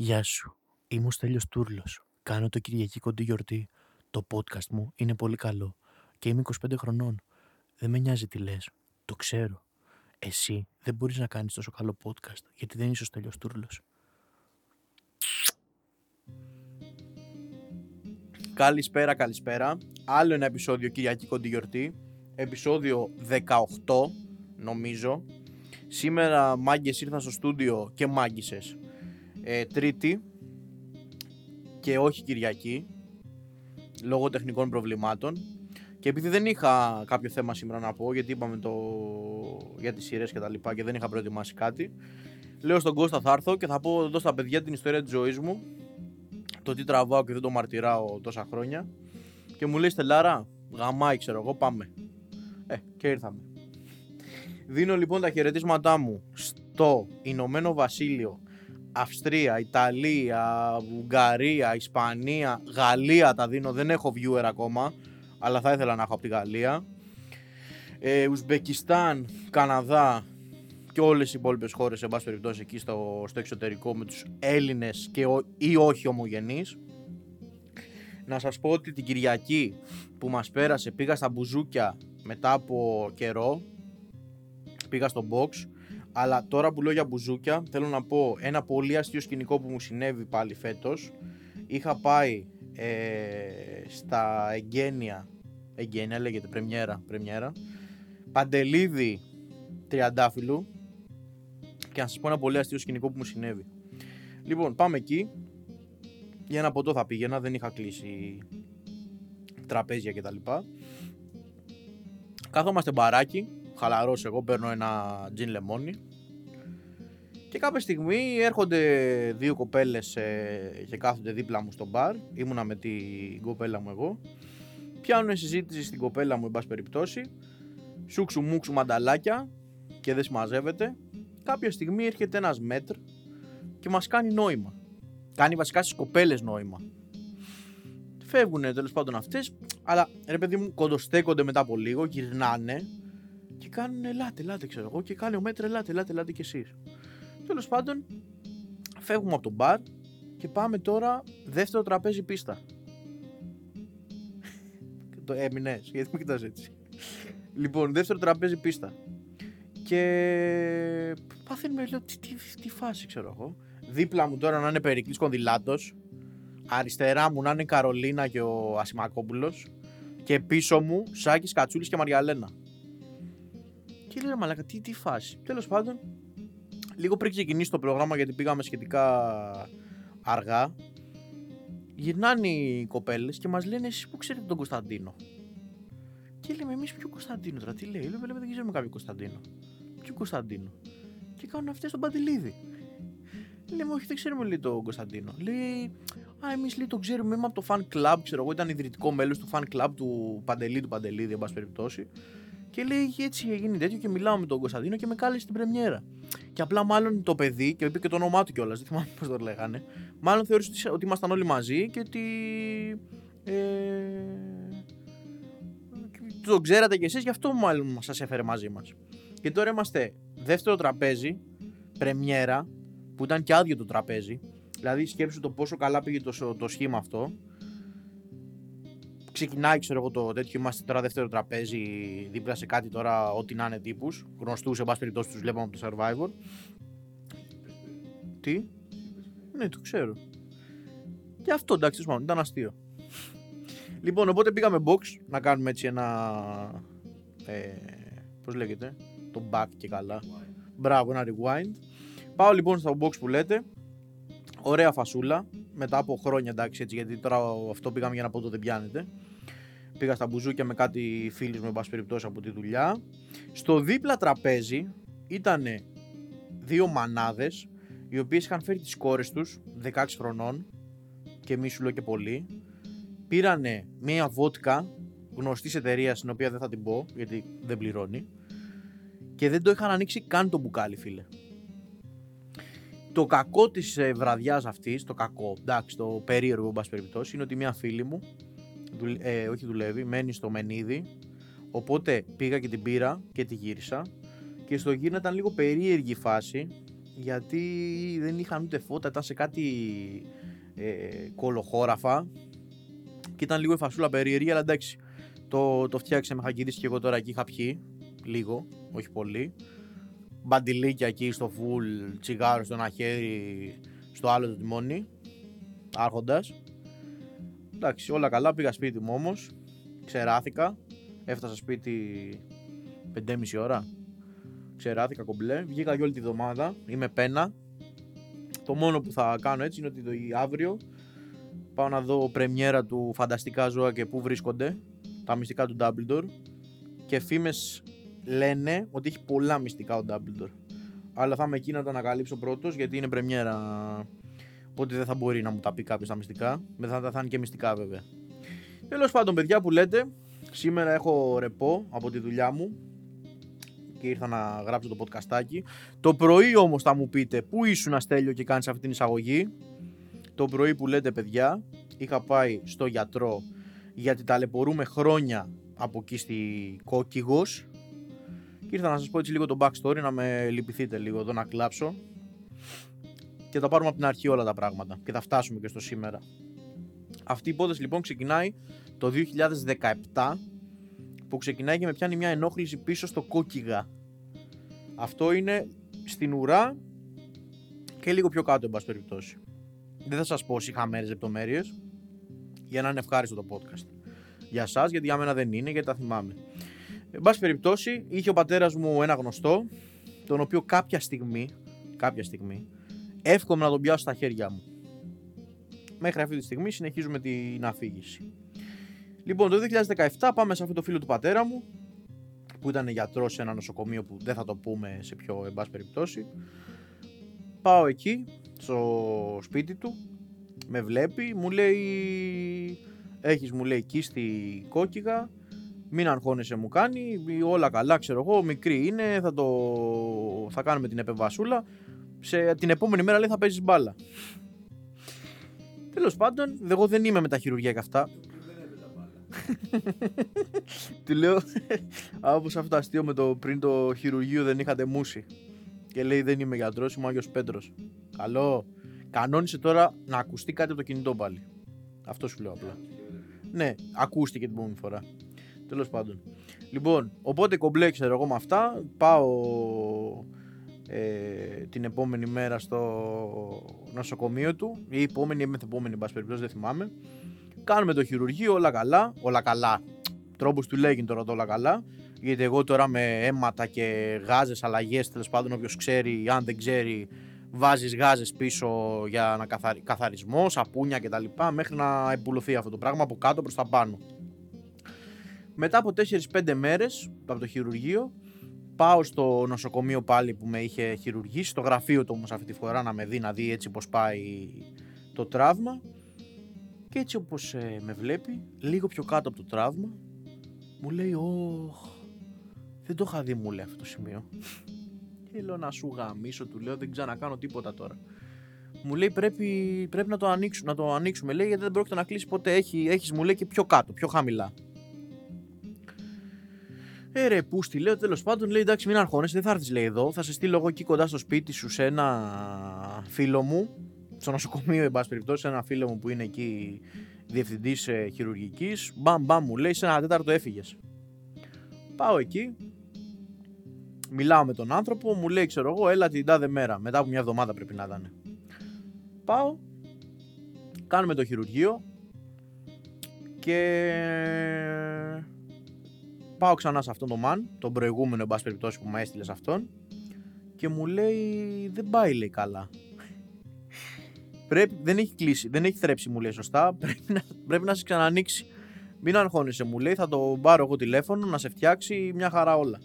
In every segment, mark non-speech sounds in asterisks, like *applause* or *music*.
Γεια σου. Είμαι ο Στέλιος Τούρλος. Κάνω το Κυριακή κοντή γιορτή. Το podcast μου είναι πολύ καλό. Και είμαι 25 χρονών. Δεν με νοιάζει τι λες. Το ξέρω. Εσύ δεν μπορείς να κάνεις τόσο καλό podcast γιατί δεν είσαι ο Στέλιος Τούρλος. Καλησπέρα, καλησπέρα. Άλλο ένα επεισόδιο Κυριακή κοντή γιορτή. Επεισόδιο 18 νομίζω. Σήμερα μάγκες ήρθαν στο στούντιο και μάγκησες. Ε, τρίτη και όχι Κυριακή λόγω τεχνικών προβλημάτων. Και επειδή δεν είχα κάποιο θέμα σήμερα να πω γιατί είπαμε το για τις σειρές και τα λοιπά και δεν είχα προετοιμάσει κάτι λέω στον Κώστα θα έρθω και θα πω εδώ στα παιδιά την ιστορία της ζωής μου το τι τραβάω και δεν το μαρτυράω τόσα χρόνια. Και μου λέει Στελάρα γαμάει ξέρω εγώ πάμε ε και ήρθαμε. Δίνω λοιπόν τα χαιρετίσματά μου στο Ηνωμένο Βασίλειο, Αυστρία, Ιταλία, Ουγγαρία, Ισπανία, Γαλλία τα δίνω. Δεν έχω viewer ακόμα, αλλά θα ήθελα να έχω από τη Γαλλία. Ε, Ουσμπεκιστάν, Καναδά και όλες οι υπόλοιπες χώρες, σε πάση περιπτώσει, εκεί στο, στο εξωτερικό με τους Έλληνες και ο, ή όχι ομογενείς. Να σας πω ότι την Κυριακή που μας πέρασε πήγα στα μπουζούκια μετά από καιρό πήγα στο box. Αλλά τώρα που λέω για μπουζούκια, θέλω να πω ένα πολύ αστείο σκηνικό που μου συνέβη πάλι φέτος. Είχα πάει ε, στα εγγένεια, εγγένεια λέγεται, πρεμιέρα, πρεμιέρα, Παντελίδη Τριαντάφυλλου και να σας πω ένα πολύ αστείο σκηνικό που μου συνέβη. Λοιπόν, πάμε εκεί. Για ένα ποτό θα πήγαινα, δεν είχα κλείσει τραπέζια κτλ. Κάθομαστε μπαράκι χαλαρός εγώ, παίρνω ένα τζιν λεμόνι. Και κάποια στιγμή έρχονται δύο κοπέλες ε, και κάθονται δίπλα μου στο μπαρ. Ήμουνα με την κοπέλα μου εγώ. Πιάνουν συζήτηση στην κοπέλα μου, εν πάση περιπτώσει. Σούξου μουξου μανταλάκια και δεν συμμαζεύεται. Κάποια στιγμή έρχεται ένας μέτρ και μας κάνει νόημα. Κάνει βασικά στις κοπέλες νόημα. Φεύγουν τέλος πάντων αυτές, αλλά ρε παιδί μου κοντοστέκονται μετά από λίγο, γυρνάνε και κάνουν ελάτε, ελάτε, ξέρω εγώ, και κάνει ο μέτρο ελάτε, ελάτε, ελάτε κι εσείς. Τέλος πάντων, φεύγουμε από το μπαρ και πάμε τώρα δεύτερο τραπέζι πίστα. *laughs* το έμεινε, γιατί με κοιτάς έτσι. λοιπόν, δεύτερο τραπέζι πίστα. Και παθαίνουμε, λέω, τι, τι, τι φάση ξέρω εγώ. Δίπλα μου τώρα να είναι Περικλής Κονδυλάτος, αριστερά μου να είναι η Καρολίνα και ο Ασημακόπουλος και πίσω μου Σάκης Κατσούλης και Μαριαλένα. Και λέω μαλάκα, τι, τι φάση. Τέλος πάντων, λίγο πριν ξεκινήσει το πρόγραμμα, γιατί πήγαμε σχετικά αργά, γυρνάνε οι κοπέλες και μας λένε εσεί που ξέρετε τον Κωνσταντίνο. Και λέμε εμείς ποιο Κωνσταντίνο τώρα, τι λέει. Λέμε, λέμε δεν ξέρουμε κάποιο Κωνσταντίνο. Ποιο Κωνσταντίνο. Και κάνουν αυτές τον Παντελίδη. Λέμε, όχι, δεν ξέρουμε λέει τον Κωνσταντίνο. Λέει, Α, εμείς λέει τον ξέρουμε, είμαι από το fan club, ξέρω εγώ, ήταν ιδρυτικό μέλος του fan club του Παντελή του Παντελίδη, εν πάση περιπτώσει. Και λέει έτσι έγινε τέτοιο και μιλάω με τον Κωνσταντίνο και με κάλεσε στην πρεμιέρα. Και απλά μάλλον το παιδί, και είπε και το όνομά του κιόλας, δεν θυμάμαι πώς το λέγανε, μάλλον θεώρησε ότι ήμασταν όλοι μαζί και ότι. Ε, το ξέρατε κι εσείς, γι' αυτό μάλλον σας έφερε μαζί μας. Και τώρα είμαστε δεύτερο τραπέζι, πρεμιέρα, που ήταν και άδειο το τραπέζι. Δηλαδή σκέψου το πόσο καλά πήγε το, το σχήμα αυτό ξεκινάει, ξέρω εγώ, το τέτοιο. Είμαστε τώρα δεύτερο τραπέζι δίπλα σε κάτι τώρα, ό,τι να είναι τύπους. Γνωστούς, σε πάση περιπτώσει, τους βλέπαμε από το survivor. Τι; Ναι, το ξέρω. Και αυτό εντάξει, μάλλον ήταν αστείο. Λοιπόν, οπότε πήγαμε box να κάνουμε έτσι ένα. Ε, Πώς λέγεται, το back και καλά. Μπράβο, ένα rewind. Πάω λοιπόν στο box που λέτε. Ωραία φασούλα. Μετά από χρόνια εντάξει έτσι, γιατί τώρα αυτό πήγαμε για να πω το δεν πιάνετε. Πήγα στα μπουζούκια με κάτι φίλους με πάση περιπτώσει από τη δουλειά. Στο δίπλα τραπέζι ήταν δύο μανάδες οι οποίες είχαν φέρει τις κόρες τους 16 χρονών και μη σου λέω και πολύ. Πήρανε μία βότκα γνωστής εταιρείας στην οποία δεν θα την πω γιατί δεν πληρώνει και δεν το είχαν ανοίξει καν το μπουκάλι φίλε. Το κακό της ε, βραδιάς αυτής, το κακό, εντάξει, το περίεργο, εν πάση περιπτώσει, είναι ότι μια φίλη μου ε, όχι δουλεύει, μένει στο Μενίδη. Οπότε πήγα και την πήρα και τη γύρισα. Και στο γύρνα ήταν λίγο περίεργη η φάση, γιατί δεν είχαν ούτε φώτα, ήταν σε κάτι ε, κολοχώραφα και ήταν λίγο η φασούλα περίεργη, αλλά εντάξει, το, το φτιάξε με χακιδίσει και εγώ τώρα εκεί είχα πιει, λίγο, όχι πολύ. Μπαντιλίκια εκεί στο φουλ, τσιγάρο στο ένα χέρι, στο άλλο το τιμόνι, άρχοντας. Εντάξει, όλα καλά, πήγα σπίτι μου όμως, ξεράθηκα, έφτασα σπίτι 5,5 ώρα, ξεράθηκα κομπλέ, βγήκα για όλη τη βδομάδα, είμαι πένα. Το μόνο που θα κάνω έτσι είναι ότι το αύριο πάω να δω πρεμιέρα του Φανταστικά Ζώα και πού βρίσκονται, τα μυστικά του Dumbledore και φήμες λένε ότι έχει πολλά μυστικά ο Dumbledore. Αλλά θα είμαι εκεί να το ανακαλύψω πρώτος γιατί είναι πρεμιέρα Οπότε δεν θα μπορεί να μου τα πει κάποιος τα μυστικά. Μετά θα, θα είναι και μυστικά βέβαια. Τέλος πάντων, παιδιά που λέτε, σήμερα έχω ρεπό από τη δουλειά μου και ήρθα να γράψω το podcastάκι. Το πρωί όμως θα μου πείτε πού ήσουν Αστέλιο και κάνεις αυτή την εισαγωγή. Το πρωί που λέτε παιδιά είχα πάει στο γιατρό γιατί ταλαιπωρούμε χρόνια από εκεί στη Κόκκιγος και ήρθα να σας πω έτσι λίγο το backstory να με λυπηθείτε λίγο εδώ να κλάψω και θα πάρουμε από την αρχή όλα τα πράγματα και θα φτάσουμε και στο σήμερα. Αυτή η υπόθεση λοιπόν ξεκινάει το 2017 που ξεκινάει και με πιάνει μια ενόχληση πίσω στο κόκκιγα. Αυτό είναι στην ουρά και λίγο πιο κάτω εν πάση περιπτώσει. Δεν θα σας πω συχαμένες λεπτομέρειες για να είναι ευχάριστο το podcast. Για σας, γιατί για μένα δεν είναι, γιατί τα θυμάμαι. Εν πάση περιπτώσει, είχε ο πατέρας μου ένα γνωστό, τον οποίο κάποια στιγμή, κάποια στιγμή, εύχομαι να τον πιάσω στα χέρια μου. Μέχρι αυτή τη στιγμή συνεχίζουμε την αφήγηση. Λοιπόν, το 2017 πάμε σε αυτό το φίλο του πατέρα μου, που ήταν γιατρός σε ένα νοσοκομείο που δεν θα το πούμε σε πιο εν πάση περιπτώσει. Πάω εκεί, στο σπίτι του, με βλέπει, μου λέει έχεις μου λέει κίστη κόκκιγα, μην αγχώνεσαι μου κάνει, όλα καλά ξέρω εγώ, μικρή είναι, θα, το... θα κάνουμε την επεμβασούλα, σε... την επόμενη μέρα λέει θα παίζεις μπάλα. Τέλος πάντων, εγώ δεν είμαι με τα χειρουργία και αυτά. *laughs* Του λέω, *laughs* όπως αυτό το αστείο με το πριν το χειρουργείο δεν είχατε μουσι. Και λέει δεν είμαι γιατρός, είμαι ο Άγιος Πέτρος. Καλό. Κανόνισε τώρα να ακουστεί κάτι από το κινητό πάλι. Αυτό σου λέω απλά. Ναι, ακούστηκε την επόμενη φορά. Τέλος πάντων. Λοιπόν, οπότε κομπλέ ξέρω εγώ με αυτά. Πάω ε, την επόμενη μέρα στο νοσοκομείο του. Ή επόμενη ή μεθεπόμενη, εν πάση περιπτώσει, δεν θυμάμαι. Κάνουμε το χειρουργείο, όλα καλά. Όλα καλά. Τρόπο του λέγει τώρα το όλα καλά. Γιατί εγώ τώρα με αίματα και γάζες, αλλαγές, τέλος πάντων, όποιος ξέρει, αν δεν ξέρει, βάζεις γάζες πίσω για να καθαρι... καθαρισμό, σαπούνια κτλ. Μέχρι να εμπουλωθεί αυτό το πράγμα από κάτω προς τα πάνω. Μετά από 4-5 μέρες από το χειρουργείο, πάω στο νοσοκομείο πάλι που με είχε χειρουργήσει, στο γραφείο του όμως αυτή τη φορά να με δει, να δει έτσι πώς πάει το τραύμα. Και έτσι όπως ε, με βλέπει, λίγο πιο κάτω από το τραύμα, μου λέει «Ωχ, δεν το είχα δει μου λέει αυτό το σημείο». *laughs* Και λέω να σου γαμίσω, του λέω δεν ξανακάνω τίποτα τώρα. Μου λέει πρέπει, πρέπει να, το ανοίξουμε, να το ανοίξουμε, λέει γιατί δεν πρόκειται να κλείσει ποτέ, Έχει, έχεις μου λέει και πιο κάτω, πιο χαμηλά. Ε ρε πούστη, λέω τέλος πάντων, λέει εντάξει μην αρχώνεσαι, δεν θα έρθεις λέει εδώ, θα σε στείλω εγώ εκεί κοντά στο σπίτι σου σε ένα φίλο μου, στο νοσοκομείο εν πάση περιπτώσει, ένα φίλο μου που είναι εκεί διευθυντής ε, χειρουργικής. Μπαμ, μπαμ, μου λέει σε ένα τέταρτο έφυγες. Πάω εκεί, μιλάω με τον άνθρωπο, μου λέει ξέρω εγώ, έλα την τάδε μέρα. Μετά από μια εβδομάδα πρέπει να ήταν. Πάω, κάνουμε το χειρουργείο και πάω ξανά σε αυτόν τον man, τον προηγούμενο εν πάση περιπτώσει που με έστειλες σε αυτόν και μου λέει δεν πάει λέει καλά. Πρέπει, δεν έχει κλείσει, δεν έχει θρέψει μου λέει σωστά, πρέπει να, πρέπει να σε ξανανοίξει. Μην αγχώνεσαι μου λέει, θα το πάρω εγώ τηλέφωνο να σε φτιάξει μια χαρά όλα.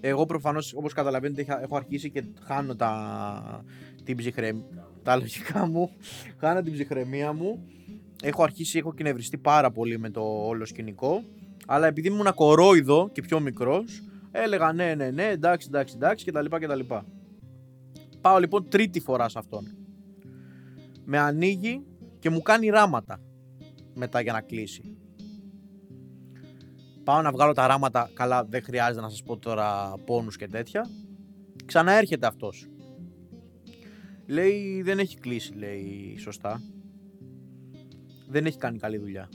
Εγώ προφανώς όπως καταλαβαίνετε έχω αρχίσει και χάνω τα, την ψυχρεμία, τα λογικά μου, χάνω την ψυχραιμία μου. Έχω αρχίσει, έχω κινευριστεί πάρα πολύ με το όλο σκηνικό. Αλλά επειδή ήμουν κορόιδο και πιο μικρός, έλεγα ναι, ναι, ναι, εντάξει, εντάξει, εντάξει κτλ. Πάω λοιπόν τρίτη φορά σε αυτόν. Με ανοίγει και μου κάνει ράματα μετά για να κλείσει. Πάω να βγάλω τα ράματα, καλά δεν χρειάζεται να σας πω τώρα πόνους και τέτοια. Ξαναέρχεται αυτός. Λέει δεν έχει κλείσει, λέει σωστά. Δεν έχει κάνει καλή δουλειά.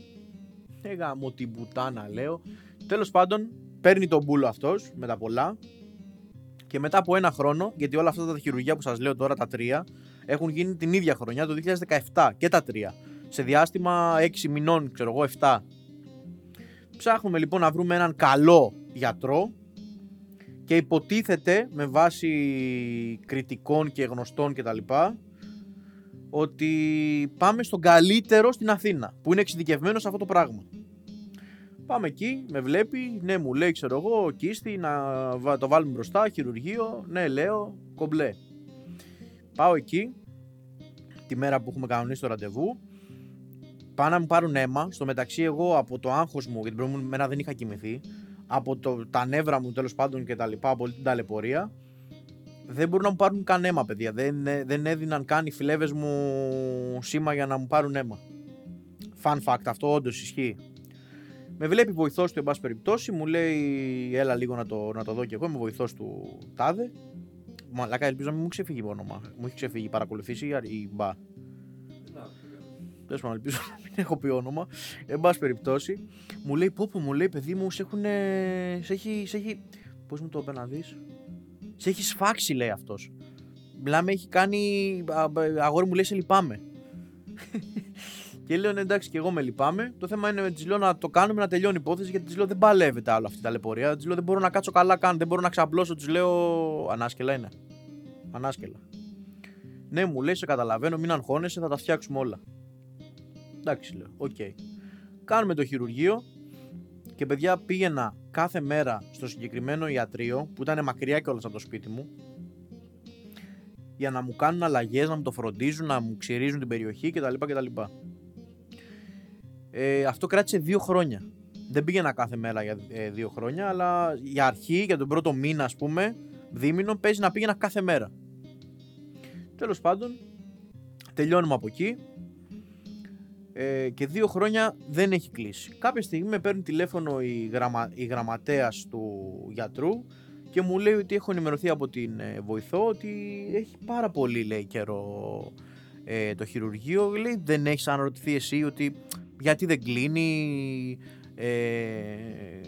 Έγα μου την πουτάνα, λέω. Τέλος πάντων, παίρνει τον μπούλο αυτός με τα πολλά και μετά από ένα χρόνο, γιατί όλα αυτά τα χειρουργία που σας λέω τώρα, τα τρία, έχουν γίνει την ίδια χρονιά, το 2017 και τα τρία. Σε διάστημα 6 μηνών, ξέρω εγώ, 7. Ψάχνουμε λοιπόν να βρούμε έναν καλό γιατρό και υποτίθεται με βάση κριτικών και γνωστών κτλ ότι πάμε στον καλύτερο στην Αθήνα που είναι εξειδικευμένος σε αυτό το πράγμα. Πάμε εκεί, με βλέπει, ναι μου λέει ξέρω εγώ, κίστη, να το βάλουμε μπροστά, χειρουργείο, ναι λέω, κομπλέ. Πάω εκεί, τη μέρα που έχουμε κανονίσει το ραντεβού, πάνε να μου πάρουν αίμα, στο μεταξύ εγώ από το άγχος μου, γιατί την προηγούμενη μέρα δεν είχα κοιμηθεί, από το, τα νεύρα μου τέλος πάντων και τα λοιπά, από την ταλαιπωρία, δεν μπορούν να μου πάρουν καν αίμα, παιδιά. Δεν, δεν έδιναν καν οι φιλεύε μου σήμα για να μου πάρουν αίμα. Fun fact, αυτό όντως ισχύει. Με βλέπει βοηθός του, εν πάση περιπτώσει, μου λέει: Έλα λίγο να το, να το δω κι εγώ. Είμαι βοηθός του Τάδε. Μαλάκα, ελπίζω να μην μου ξεφύγει το όνομα. Μου έχει ξεφύγει, παρακολουθήσει ή μπα. Τέλο πάντων, ελπίζω να μην έχω πει όνομα. Εν πάση περιπτώσει, μου λέει: Πόπο, μου λέει, παιδί μου, σε έχουν. Σε έχει. Σε έχει... Πώς μου το είπε να δεις. Σε έχει σφάξει, λέει αυτός. Μιλάμε, έχει κάνει. Αγόρι μου λέει: Σε λυπάμαι. *laughs* και λέω: ναι, εντάξει, και εγώ με λυπάμαι. Το θέμα είναι με τη λέω να το κάνουμε να τελειώνει η υπόθεση γιατί τη λέω δεν παλεύεται άλλο αυτή η ταλαιπωρία. Τη λέω δεν μπορώ να κάτσω καλά καν, δεν μπορώ να ξαπλώσω. Τη λέω ανάσκελα είναι. Ανάσκελα. Ναι, μου λέει: Σε καταλαβαίνω, μην αγχώνεσαι, θα τα φτιάξουμε όλα. Εντάξει, λέω: OK. Okay. Κάνουμε το χειρουργείο και παιδιά πήγαινα κάθε μέρα στο συγκεκριμένο ιατρείο που ήταν μακριά και από το σπίτι μου για να μου κάνουν αλλαγές, να μου το φροντίζουν, να μου ξυρίζουν την περιοχή κτλ. κτλ. Ε, αυτό κράτησε δύο χρόνια. Δεν πήγαινα κάθε μέρα για ε, δύο χρόνια, αλλά για αρχή, για τον πρώτο μήνα, ας πούμε, δίμηνο, παίζει να πήγαινα κάθε μέρα. Τέλος πάντων, τελειώνουμε από εκεί ε, και δύο χρόνια δεν έχει κλείσει. Κάποια στιγμή με παίρνει τηλέφωνο η, γραμμα, η γραμματέας του γιατρού και μου λέει ότι έχω ενημερωθεί από την ε, βοηθό ότι έχει πάρα πολύ λέει καιρό ε, το χειρουργείο. Λέει δεν έχεις αναρωτηθεί εσύ ότι γιατί δεν κλείνει ε,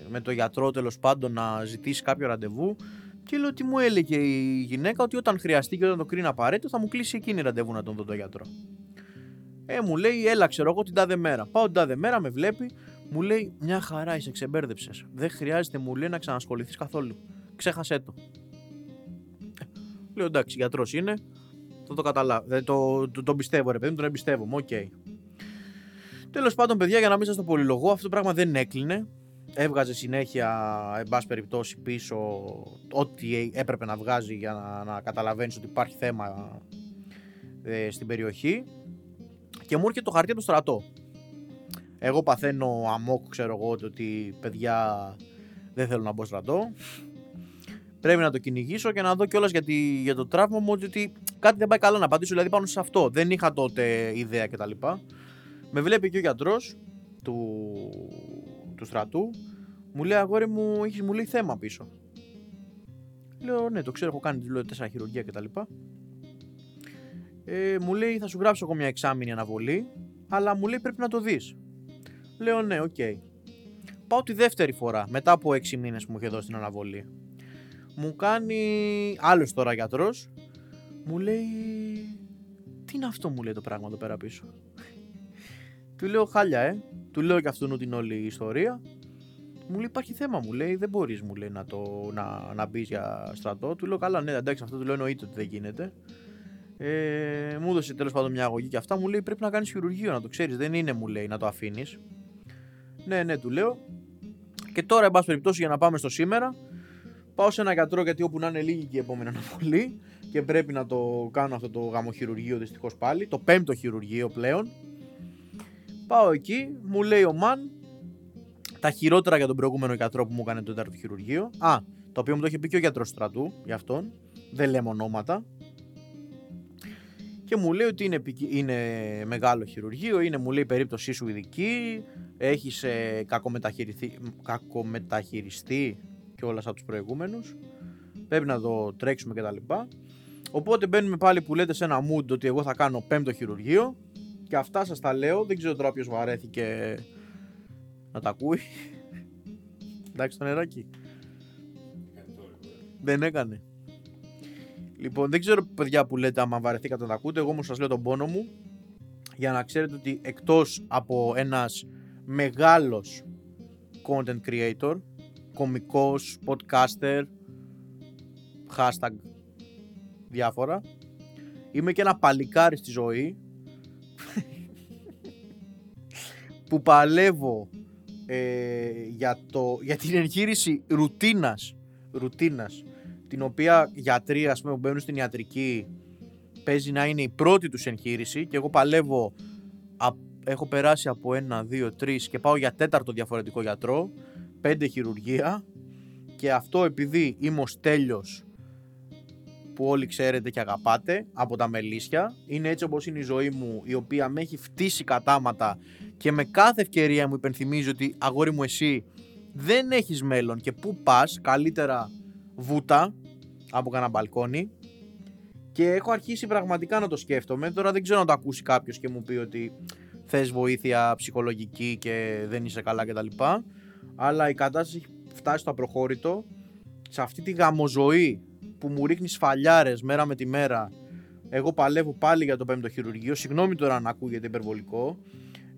με το γιατρό τέλος πάντων να ζητήσει κάποιο ραντεβού. Και λέω ότι μου έλεγε η γυναίκα ότι όταν χρειαστεί και όταν το κρίνει απαραίτητο θα μου κλείσει εκείνη ραντεβού να τον δω τον γιατρό. Ε, μου λέει, έλα, ξέρω εγώ την τάδε μέρα. Πάω την τάδε μέρα, με βλέπει, μου λέει, μια χαρά είσαι, ξεμπέρδεψες. Δεν χρειάζεται, μου λέει, να ξανασχοληθείς καθόλου. Ξέχασέ το. Ε, λέω, εντάξει, γιατρός είναι. Θα το καταλάβω. Δεν το, το, το, πιστεύω, ρε παιδί μου, τον εμπιστεύομαι. OK. Okay. Τέλος πάντων, παιδιά, για να μην σας το πολυλογώ, αυτό το πράγμα δεν έκλεινε. Έβγαζε συνέχεια, εν πάση περιπτώσει, πίσω ό,τι έπρεπε να βγάζει για να, να καταλαβαίνεις ότι υπάρχει θέμα ε, στην περιοχή και μου έρχεται το χαρτί από το στρατό. Εγώ παθαίνω αμόκ, ξέρω εγώ, ότι παιδιά δεν θέλω να μπω στρατό. Πρέπει να το κυνηγήσω και να δω κιόλας για, για το τραύμα μου ότι κάτι δεν πάει καλά να απαντήσω δηλαδή πάνω σε αυτό. Δεν είχα τότε ιδέα κτλ. Με βλέπει και ο γιατρός του, του στρατού. Μου λέει αγόρι μου, έχεις, μου λέει θέμα πίσω. Λέω ναι, το ξέρω, έχω κάνει λέω, τέσσερα χειρουργία κτλ ε, μου λέει θα σου γράψω εγώ μια εξάμηνη αναβολή, αλλά μου λέει πρέπει να το δεις. Λέω ναι, OK. Okay. Πάω τη δεύτερη φορά, μετά από έξι μήνες που μου είχε δώσει την αναβολή. Μου κάνει άλλος τώρα γιατρός, μου λέει τι είναι αυτό μου λέει το πράγμα εδώ πέρα πίσω. Του λέω χάλια ε, του λέω και αυτόν την όλη ιστορία. Μου λέει υπάρχει θέμα μου λέει δεν μπορείς μου λέει να, το, να, να μπεις για στρατό. Του λέω καλά ναι εντάξει αυτό του λέω εννοείται ότι δεν γίνεται. Ε, μου έδωσε τέλος πάντων μια αγωγή και αυτά. Μου λέει πρέπει να κάνεις χειρουργείο, να το ξέρεις. Δεν είναι, μου λέει, να το αφήνεις. Ναι, ναι, του λέω. Και τώρα, εν πάση περιπτώσει, για να πάμε στο σήμερα, πάω σε ένα γιατρό γιατί όπου να είναι λίγη και η επόμενη αναβολή και πρέπει να το κάνω αυτό το γαμοχειρουργείο δυστυχώς πάλι. Το πέμπτο χειρουργείο πλέον. Πάω εκεί, μου λέει ο Μαν τα χειρότερα για τον προηγούμενο γιατρό που μου έκανε το τέταρτο χειρουργείο. Α, το οποίο μου το είχε πει και ο γιατρός στρατού για αυτόν. Δεν λέμε ονόματα και μου λέει ότι είναι, είναι μεγάλο χειρουργείο, είναι μου λέει περίπτωσή σου ειδική, έχεις ε, κακομεταχειριστεί και όλα από τους προηγούμενους, πρέπει να το τρέξουμε κτλ. Οπότε μπαίνουμε πάλι που λέτε σε ένα mood ότι εγώ θα κάνω πέμπτο χειρουργείο και αυτά σας τα λέω. Δεν ξέρω τώρα ποιος βαρέθηκε να τα ακούει. Εντάξει το νεράκι. Δεν έκανε. Λοιπόν, δεν ξέρω παιδιά που λέτε άμα βαρεθήκατε να τα ακούτε. Εγώ όμως σας λέω τον πόνο μου για να ξέρετε ότι εκτός από ένας μεγάλος content creator, κομικός, podcaster, hashtag διάφορα, είμαι και ένα παλικάρι στη ζωή *laughs* που παλεύω ε, για, το, για την εγχείρηση ρουτίνας, ρουτίνας την οποία γιατροί ας πούμε, που μπαίνουν στην ιατρική παίζει να είναι η πρώτη τους εγχείρηση και εγώ παλεύω έχω περάσει από ένα, δύο, τρεις και πάω για τέταρτο διαφορετικό γιατρό πέντε χειρουργία και αυτό επειδή είμαι ο Στέλιος που όλοι ξέρετε και αγαπάτε από τα μελίσια είναι έτσι όπως είναι η ζωή μου η οποία με έχει φτύσει κατάματα και με κάθε ευκαιρία μου υπενθυμίζει ότι αγόρι μου εσύ δεν έχεις μέλλον και πού πας καλύτερα βούτα από κανένα μπαλκόνι. Και έχω αρχίσει πραγματικά να το σκέφτομαι. Τώρα δεν ξέρω να το ακούσει κάποιος και μου πει ότι θες βοήθεια ψυχολογική και δεν είσαι καλά κτλ αλλά η κατάσταση έχει φτάσει στο απροχώρητο. Σε αυτή τη γαμοζωή που μου ρίχνει σφαλιάρες μέρα με τη μέρα εγώ παλεύω πάλι για το πέμπτο χειρουργείο. Συγγνώμη τώρα να ακούγεται υπερβολικό.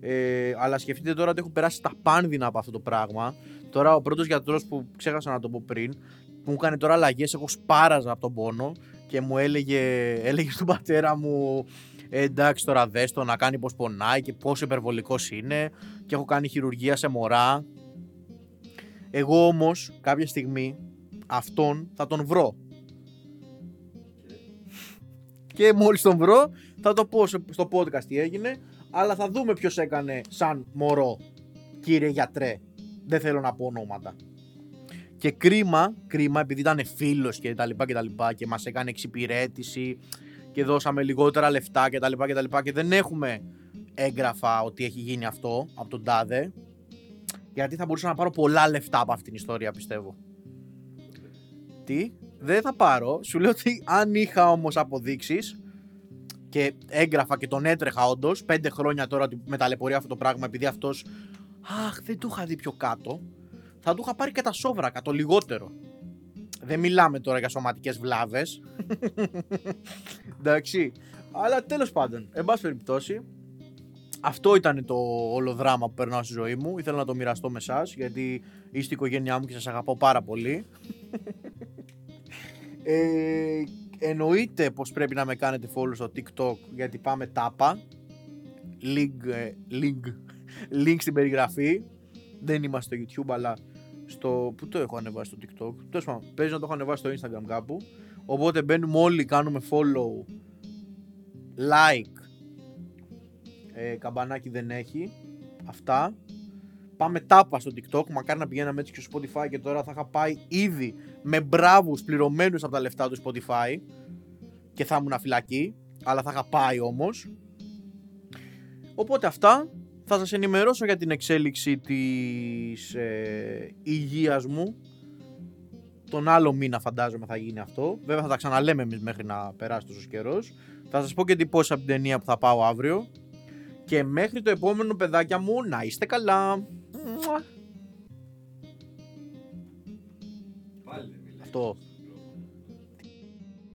Ε, αλλά σκεφτείτε τώρα ότι έχω περάσει τα πάνδυνα από αυτό το πράγμα. Τώρα ο πρώτος γιατρός που ξέχασα να το πω πριν, που μου έκανε τώρα αλλαγές, εγώ σπάραζα από τον πόνο και μου έλεγε, έλεγε στον πατέρα μου ε, εντάξει τώρα δες το να κάνει πως πονάει και πόσο υπερβολικός είναι και έχω κάνει χειρουργία σε μωρά. Εγώ όμως κάποια στιγμή αυτόν θα τον βρω. Και μόλις τον βρω θα το πω στο podcast τι έγινε αλλά θα δούμε ποιος έκανε σαν μωρό κύριε γιατρέ. Δεν θέλω να πω ονόματα. Και κρίμα, κρίμα επειδή ήταν φίλος και τα λοιπά και τα λοιπά και μας έκανε εξυπηρέτηση και δώσαμε λιγότερα λεφτά και τα λοιπά και τα λοιπά και δεν έχουμε έγγραφα ότι έχει γίνει αυτό από τον Τάδε γιατί θα μπορούσα να πάρω πολλά λεφτά από αυτήν την ιστορία πιστεύω. Τι, δεν θα πάρω. Σου λέω ότι αν είχα όμως αποδείξεις και έγγραφα και τον έτρεχα όντως. Πέντε χρόνια τώρα με ταλαιπωρεί αυτό το πράγμα επειδή αυτός. Αχ, δεν το είχα δει πιο κάτω. Θα του είχα πάρει και τα σόβρακα, το λιγότερο. Δεν μιλάμε τώρα για σωματικές βλάβες. *laughs* Εντάξει. Αλλά τέλος πάντων, εν πάση περιπτώσει, αυτό ήταν το όλο δράμα που περνάω στη ζωή μου. Ήθελα να το μοιραστώ με εσάς γιατί είστε η οικογένειά μου και σας αγαπώ πάρα πολύ. *laughs* ε, εννοείται πως πρέπει να με κάνετε follow στο TikTok γιατί πάμε τάπα. Link, ε, link, *laughs* link στην περιγραφή. Δεν είμαστε στο YouTube αλλά στο... Πού το έχω ανεβάσει στο TikTok. Τέλος πάντων, παίζει να το έχω ανεβάσει στο Instagram κάπου. Οπότε μπαίνουμε όλοι, κάνουμε follow, like. Ε, καμπανάκι δεν έχει. Αυτά. Πάμε τάπα στο TikTok. Μακάρι να πηγαίναμε έτσι και στο Spotify και τώρα θα είχα πάει ήδη με μπράβους πληρωμένους από τα λεφτά του Spotify και θα ήμουν φυλακή, αλλά θα είχα πάει όμως. Οπότε αυτά θα σας ενημερώσω για την εξέλιξη της ε, υγείας μου. Τον άλλο μήνα φαντάζομαι θα γίνει αυτό. Βέβαια θα τα ξαναλέμε εμείς μέχρι να περάσει τόσο καιρός. Θα σας πω και εντυπώσεις από την ταινία που θα πάω αύριο. Και μέχρι το επόμενο παιδάκια μου να είστε καλά. Αυτό.